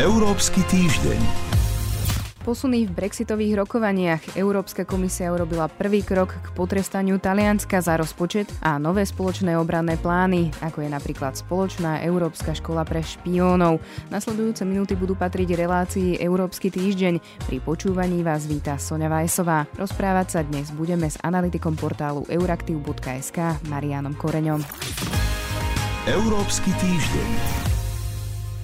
Európsky týždeň. Posuny v brexitových rokovaniach Európska komisia urobila prvý krok k potrestaniu Talianska za rozpočet a nové spoločné obranné plány, ako je napríklad spoločná Európska škola pre špiónov. Nasledujúce minúty budú patriť relácii Európsky týždeň. Pri počúvaní vás víta Sonja Vajsová. Rozprávať sa dnes budeme s analytikom portálu euraktiv.sk Marianom Koreňom. Európsky týždeň.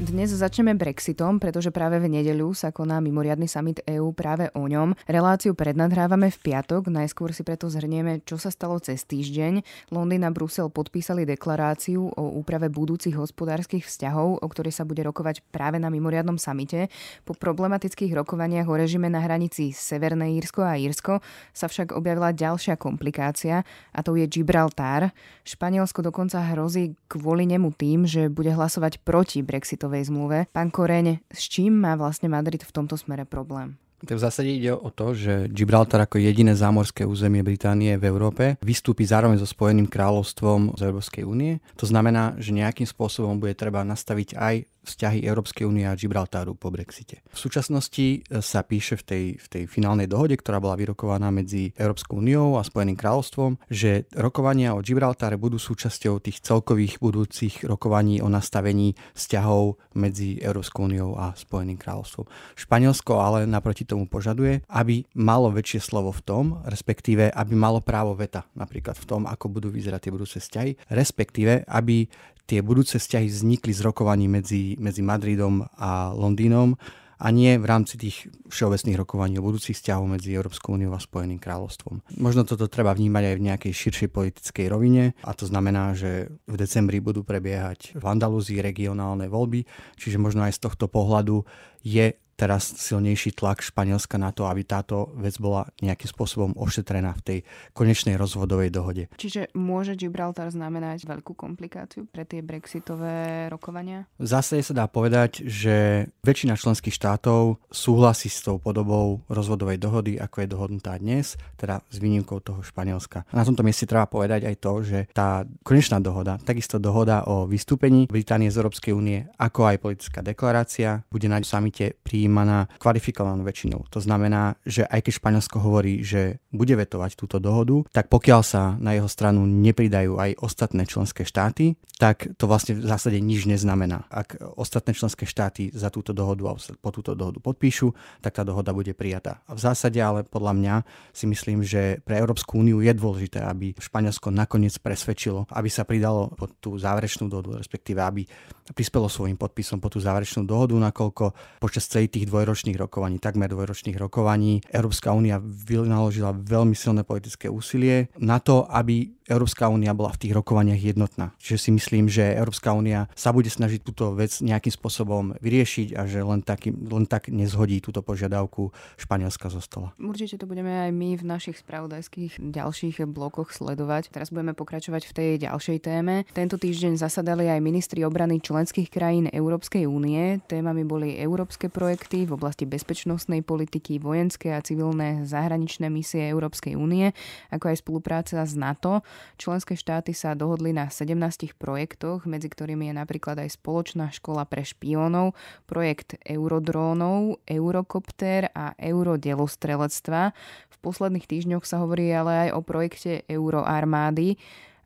Dnes začneme Brexitom, pretože práve v nedeľu sa koná mimoriadny summit EÚ práve o ňom. Reláciu prednadhrávame v piatok, najskôr si preto zhrnieme, čo sa stalo cez týždeň. Londýn a Brusel podpísali deklaráciu o úprave budúcich hospodárskych vzťahov, o ktorej sa bude rokovať práve na mimoriadnom samite. Po problematických rokovaniach o režime na hranici Severné Írsko a Írsko sa však objavila ďalšia komplikácia a to je Gibraltar. Španielsko dokonca hrozí kvôli nemu tým, že bude hlasovať proti Brexitovej mierovej zmluve. Pán Koreň, s čím má vlastne Madrid v tomto smere problém? Tak v zásade ide o to, že Gibraltar ako jediné zámorské územie Británie v Európe vystúpi zároveň so Spojeným kráľovstvom z Európskej únie. To znamená, že nejakým spôsobom bude treba nastaviť aj vzťahy Európskej únie a Gibraltáru po Brexite. V súčasnosti e, sa píše v tej, v tej finálnej dohode, ktorá bola vyrokovaná medzi Európskou úniou a Spojeným kráľovstvom, že rokovania o Gibraltáre budú súčasťou tých celkových budúcich rokovaní o nastavení vzťahov medzi Európskou úniou a Spojeným kráľovstvom. Španielsko ale naproti tomu požaduje, aby malo väčšie slovo v tom, respektíve aby malo právo veta napríklad v tom, ako budú vyzerať tie budúce vzťahy, respektíve aby tie budúce vzťahy vznikli z rokovaní medzi, medzi Madridom a Londýnom a nie v rámci tých všeobecných rokovaní o budúcich vzťahov medzi Európskou úniou a Spojeným kráľovstvom. Možno toto treba vnímať aj v nejakej širšej politickej rovine a to znamená, že v decembri budú prebiehať v Andalúzii regionálne voľby, čiže možno aj z tohto pohľadu je teraz silnejší tlak Španielska na to, aby táto vec bola nejakým spôsobom ošetrená v tej konečnej rozvodovej dohode. Čiže môže Gibraltar znamenať veľkú komplikáciu pre tie brexitové rokovania? V zásade sa dá povedať, že väčšina členských štátov súhlasí s tou podobou rozvodovej dohody, ako je dohodnutá dnes, teda s výnimkou toho Španielska. A na tomto mieste treba povedať aj to, že tá konečná dohoda, takisto dohoda o vystúpení Británie z Európskej únie, ako aj politická deklarácia, bude na samite príjmaná príjmaná kvalifikovanou väčšinou. To znamená, že aj keď Španielsko hovorí, že bude vetovať túto dohodu, tak pokiaľ sa na jeho stranu nepridajú aj ostatné členské štáty, tak to vlastne v zásade nič neznamená. Ak ostatné členské štáty za túto dohodu a po túto dohodu podpíšu, tak tá dohoda bude prijatá. A v zásade ale podľa mňa si myslím, že pre Európsku úniu je dôležité, aby Španielsko nakoniec presvedčilo, aby sa pridalo pod tú záverečnú dohodu, respektíve aby prispelo svojim podpisom po tú záverečnú dohodu, nakoľko počas celej tých dvojročných rokovaní, takmer dvojročných rokovaní, Európska únia vynaložila veľmi silné politické úsilie na to, aby Európska únia bola v tých rokovaniach jednotná. Čiže si myslím, že Európska únia sa bude snažiť túto vec nejakým spôsobom vyriešiť a že len, taký, len tak nezhodí túto požiadavku Španielska zo stola. Určite to budeme aj my v našich spravodajských ďalších blokoch sledovať. Teraz budeme pokračovať v tej ďalšej téme. Tento týždeň zasadali aj ministri obrany členských krajín Európskej únie. Témami boli európske projekty v oblasti bezpečnostnej politiky, vojenské a civilné zahraničné misie Európskej únie, ako aj spolupráca s NATO. Členské štáty sa dohodli na 17 projektoch, medzi ktorými je napríklad aj spoločná škola pre špiónov, projekt Eurodrónov, Eurokopter a Eurodelostrelectva. V posledných týždňoch sa hovorí ale aj o projekte Euroarmády.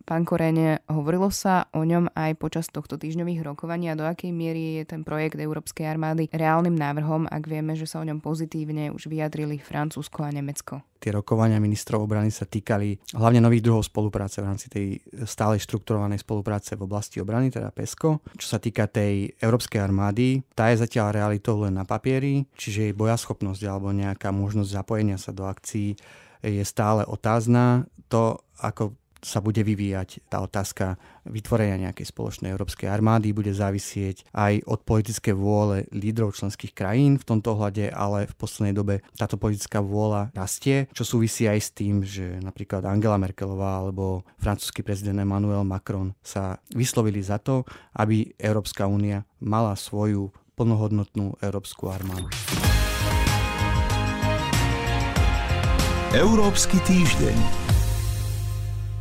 Pán Koreň, hovorilo sa o ňom aj počas tohto týždňových rokovaní a do akej miery je ten projekt Európskej armády reálnym návrhom, ak vieme, že sa o ňom pozitívne už vyjadrili Francúzsko a Nemecko? Tie rokovania ministrov obrany sa týkali hlavne nových druhov spolupráce v rámci tej stálej štrukturovanej spolupráce v oblasti obrany, teda PESCO. Čo sa týka tej Európskej armády, tá je zatiaľ realitou len na papieri, čiže jej bojaschopnosť alebo nejaká možnosť zapojenia sa do akcií je stále otázna. To, ako sa bude vyvíjať tá otázka vytvorenia nejakej spoločnej európskej armády, bude závisieť aj od politické vôle lídrov členských krajín v tomto ohľade, ale v poslednej dobe táto politická vôľa rastie, čo súvisí aj s tým, že napríklad Angela Merkelová alebo francúzsky prezident Emmanuel Macron sa vyslovili za to, aby Európska únia mala svoju plnohodnotnú európsku armádu. Európsky týždeň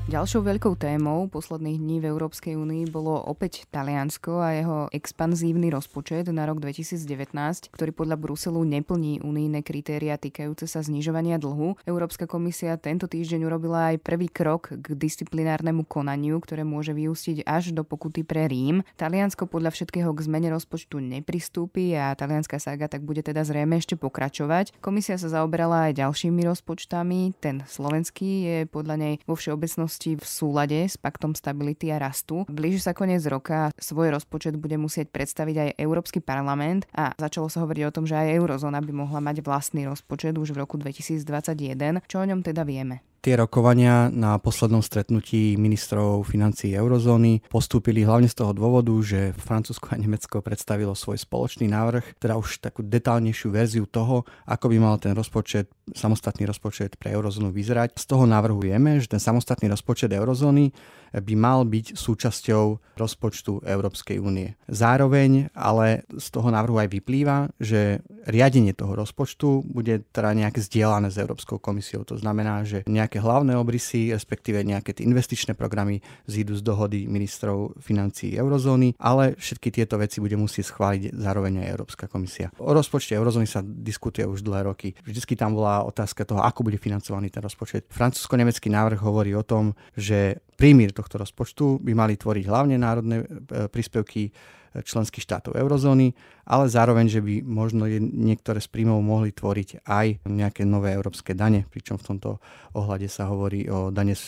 Ďalšou veľkou témou posledných dní v Európskej únii bolo opäť Taliansko a jeho expanzívny rozpočet na rok 2019, ktorý podľa Bruselu neplní unijné kritéria týkajúce sa znižovania dlhu. Európska komisia tento týždeň urobila aj prvý krok k disciplinárnemu konaniu, ktoré môže vyústiť až do pokuty pre Rím. Taliansko podľa všetkého k zmene rozpočtu nepristúpi a talianská saga tak bude teda zrejme ešte pokračovať. Komisia sa zaoberala aj ďalšími rozpočtami. Ten slovenský je podľa nej vo všeobecnosti v súlade s paktom stability a rastu. Blíži sa koniec roka, svoj rozpočet bude musieť predstaviť aj Európsky parlament a začalo sa hovoriť o tom, že aj eurozóna by mohla mať vlastný rozpočet už v roku 2021. Čo o ňom teda vieme? Tie rokovania na poslednom stretnutí ministrov financií eurozóny postúpili hlavne z toho dôvodu, že Francúzsko a Nemecko predstavilo svoj spoločný návrh, teda už takú detálnejšiu verziu toho, ako by mal ten rozpočet, samostatný rozpočet pre eurozónu vyzerať. Z toho návrhu vieme, že ten samostatný rozpočet eurozóny by mal byť súčasťou rozpočtu Európskej únie. Zároveň ale z toho návrhu aj vyplýva, že riadenie toho rozpočtu bude teda nejak zdieľané s Európskou komisiou. To znamená, že nejaké hlavné obrysy, respektíve nejaké tie investičné programy zídu z dohody ministrov financií eurozóny, ale všetky tieto veci bude musieť schváliť zároveň aj Európska komisia. O rozpočte eurozóny sa diskutuje už dlhé roky. Vždycky tam bola otázka toho, ako bude financovaný ten rozpočet. Francúzsko-nemecký návrh hovorí o tom, že príjmy tohto rozpočtu by mali tvoriť hlavne národné e, príspevky e, členských štátov eurozóny, ale zároveň, že by možno niektoré z príjmov mohli tvoriť aj nejaké nové európske dane, pričom v tomto ohľade sa hovorí o dane z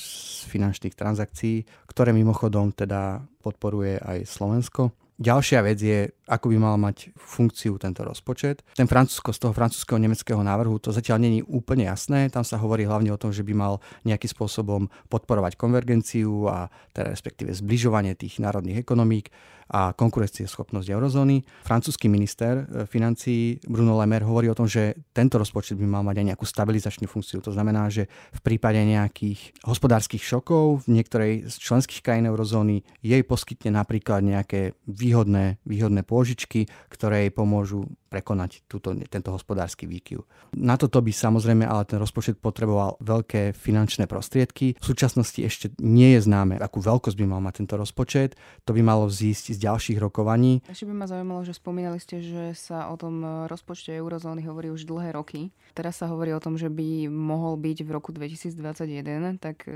finančných transakcií, ktoré mimochodom teda podporuje aj Slovensko. Ďalšia vec je, ako by mal mať funkciu tento rozpočet. Ten francúzsko z toho francúzského nemeckého návrhu to zatiaľ není úplne jasné. Tam sa hovorí hlavne o tom, že by mal nejakým spôsobom podporovať konvergenciu a teda respektíve zbližovanie tých národných ekonomík a konkurencieschopnosť eurozóny. Francúzsky minister e, financí Bruno Le Maire hovorí o tom, že tento rozpočet by mal mať aj nejakú stabilizačnú funkciu. To znamená, že v prípade nejakých hospodárskych šokov v niektorej z členských krajín eurozóny jej poskytne napríklad nejaké výhodné, výhodné pôžičky, ktoré jej pomôžu prekonať túto, tento hospodársky výkyv. Na toto by samozrejme ale ten rozpočet potreboval veľké finančné prostriedky. V súčasnosti ešte nie je známe, akú veľkosť by mal mať tento rozpočet. To by malo vzísť z ďalších rokovaní. Ešte by ma zaujímalo, že spomínali ste, že sa o tom rozpočte eurozóny hovorí už dlhé roky. Teraz sa hovorí o tom, že by mohol byť v roku 2021, tak e,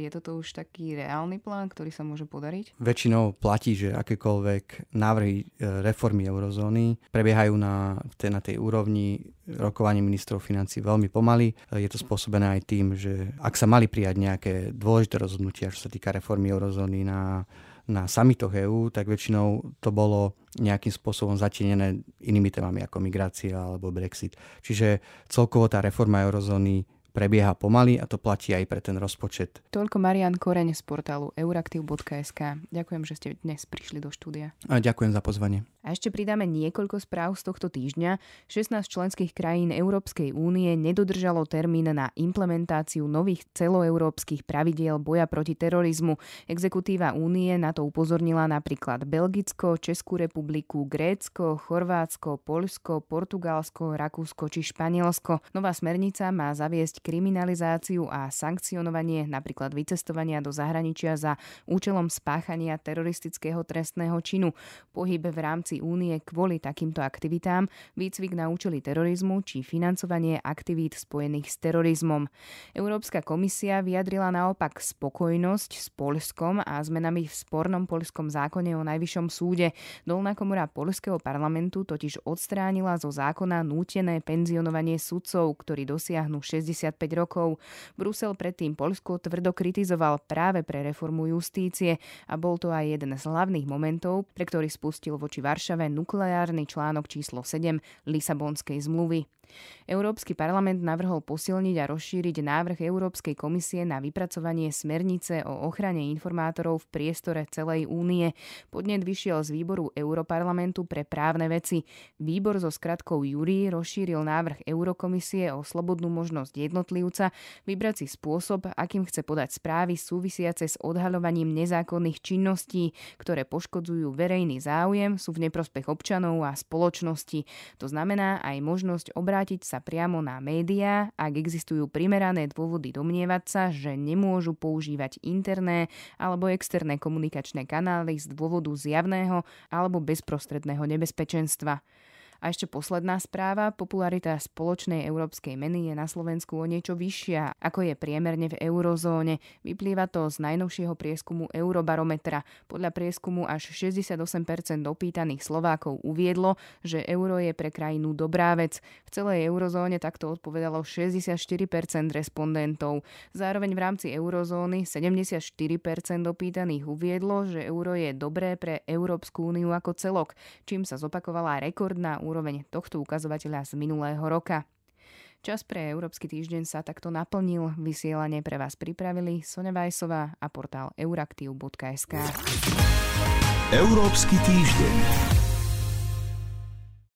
je toto už taký reálny plán, ktorý sa môže podariť? Väčšinou platí, že akékoľvek návrhy e, reformy eurozóny prebiehajú na na, na tej úrovni rokovanie ministrov financí veľmi pomaly. Je to spôsobené aj tým, že ak sa mali prijať nejaké dôležité rozhodnutia, čo sa týka reformy eurozóny na, na samitoch EÚ, tak väčšinou to bolo nejakým spôsobom zatienené inými témami ako migrácia alebo Brexit. Čiže celkovo tá reforma eurozóny prebieha pomaly a to platí aj pre ten rozpočet. Toľko Marian Koreň z portálu euraktiv.sk. Ďakujem, že ste dnes prišli do štúdia. A ďakujem za pozvanie. A ešte pridáme niekoľko správ z tohto týždňa. 16 členských krajín Európskej únie nedodržalo termín na implementáciu nových celoeurópskych pravidiel boja proti terorizmu. Exekutíva únie na to upozornila napríklad Belgicko, Českú republiku, Grécko, Chorvátsko, Poľsko, Portugalsko, Rakúsko či Španielsko. Nová smernica má zaviesť kriminalizáciu a sankcionovanie napríklad vycestovania do zahraničia za účelom spáchania teroristického trestného činu. Pohyb v rámci únie kvôli takýmto aktivitám, výcvik na účely terorizmu či financovanie aktivít spojených s terorizmom. Európska komisia vyjadrila naopak spokojnosť s Polskom a zmenami v spornom polskom zákone o najvyššom súde. Dolná komora polského parlamentu totiž odstránila zo zákona nútené penzionovanie sudcov, ktorí dosiahnu 65 rokov. Brusel predtým Polsko tvrdo kritizoval práve pre reformu justície a bol to aj jeden z hlavných momentov, pre ktorý spustil voči Varšave nukleárny článok číslo 7 Lisabonskej zmluvy. Európsky parlament navrhol posilniť a rozšíriť návrh Európskej komisie na vypracovanie smernice o ochrane informátorov v priestore celej únie. Podnet vyšiel z výboru Europarlamentu pre právne veci. Výbor so skratkou Júri rozšíril návrh Eurokomisie o slobodnú možnosť jednotlivca vybrať si spôsob, akým chce podať správy súvisiace s odhaľovaním nezákonných činností, ktoré poškodzujú verejný záujem, sú v neprospech občanov a spoločnosti. To znamená aj možnosť obrátiť obrátiť sa priamo na médiá, ak existujú primerané dôvody domnievať sa, že nemôžu používať interné alebo externé komunikačné kanály z dôvodu zjavného alebo bezprostredného nebezpečenstva. A ešte posledná správa. Popularita spoločnej európskej meny je na Slovensku o niečo vyššia, ako je priemerne v eurozóne. Vyplýva to z najnovšieho prieskumu Eurobarometra. Podľa prieskumu až 68% opýtaných Slovákov uviedlo, že euro je pre krajinu dobrá vec. V celej eurozóne takto odpovedalo 64% respondentov. Zároveň v rámci eurozóny 74% opýtaných uviedlo, že euro je dobré pre Európsku úniu ako celok, čím sa zopakovala rekordná úroveň tohto ukazovateľa z minulého roka. Čas pre Európsky týždeň sa takto naplnil. Vysielanie pre vás pripravili Sonja Vajsová a portál euraktiv.sk. Európsky týždeň.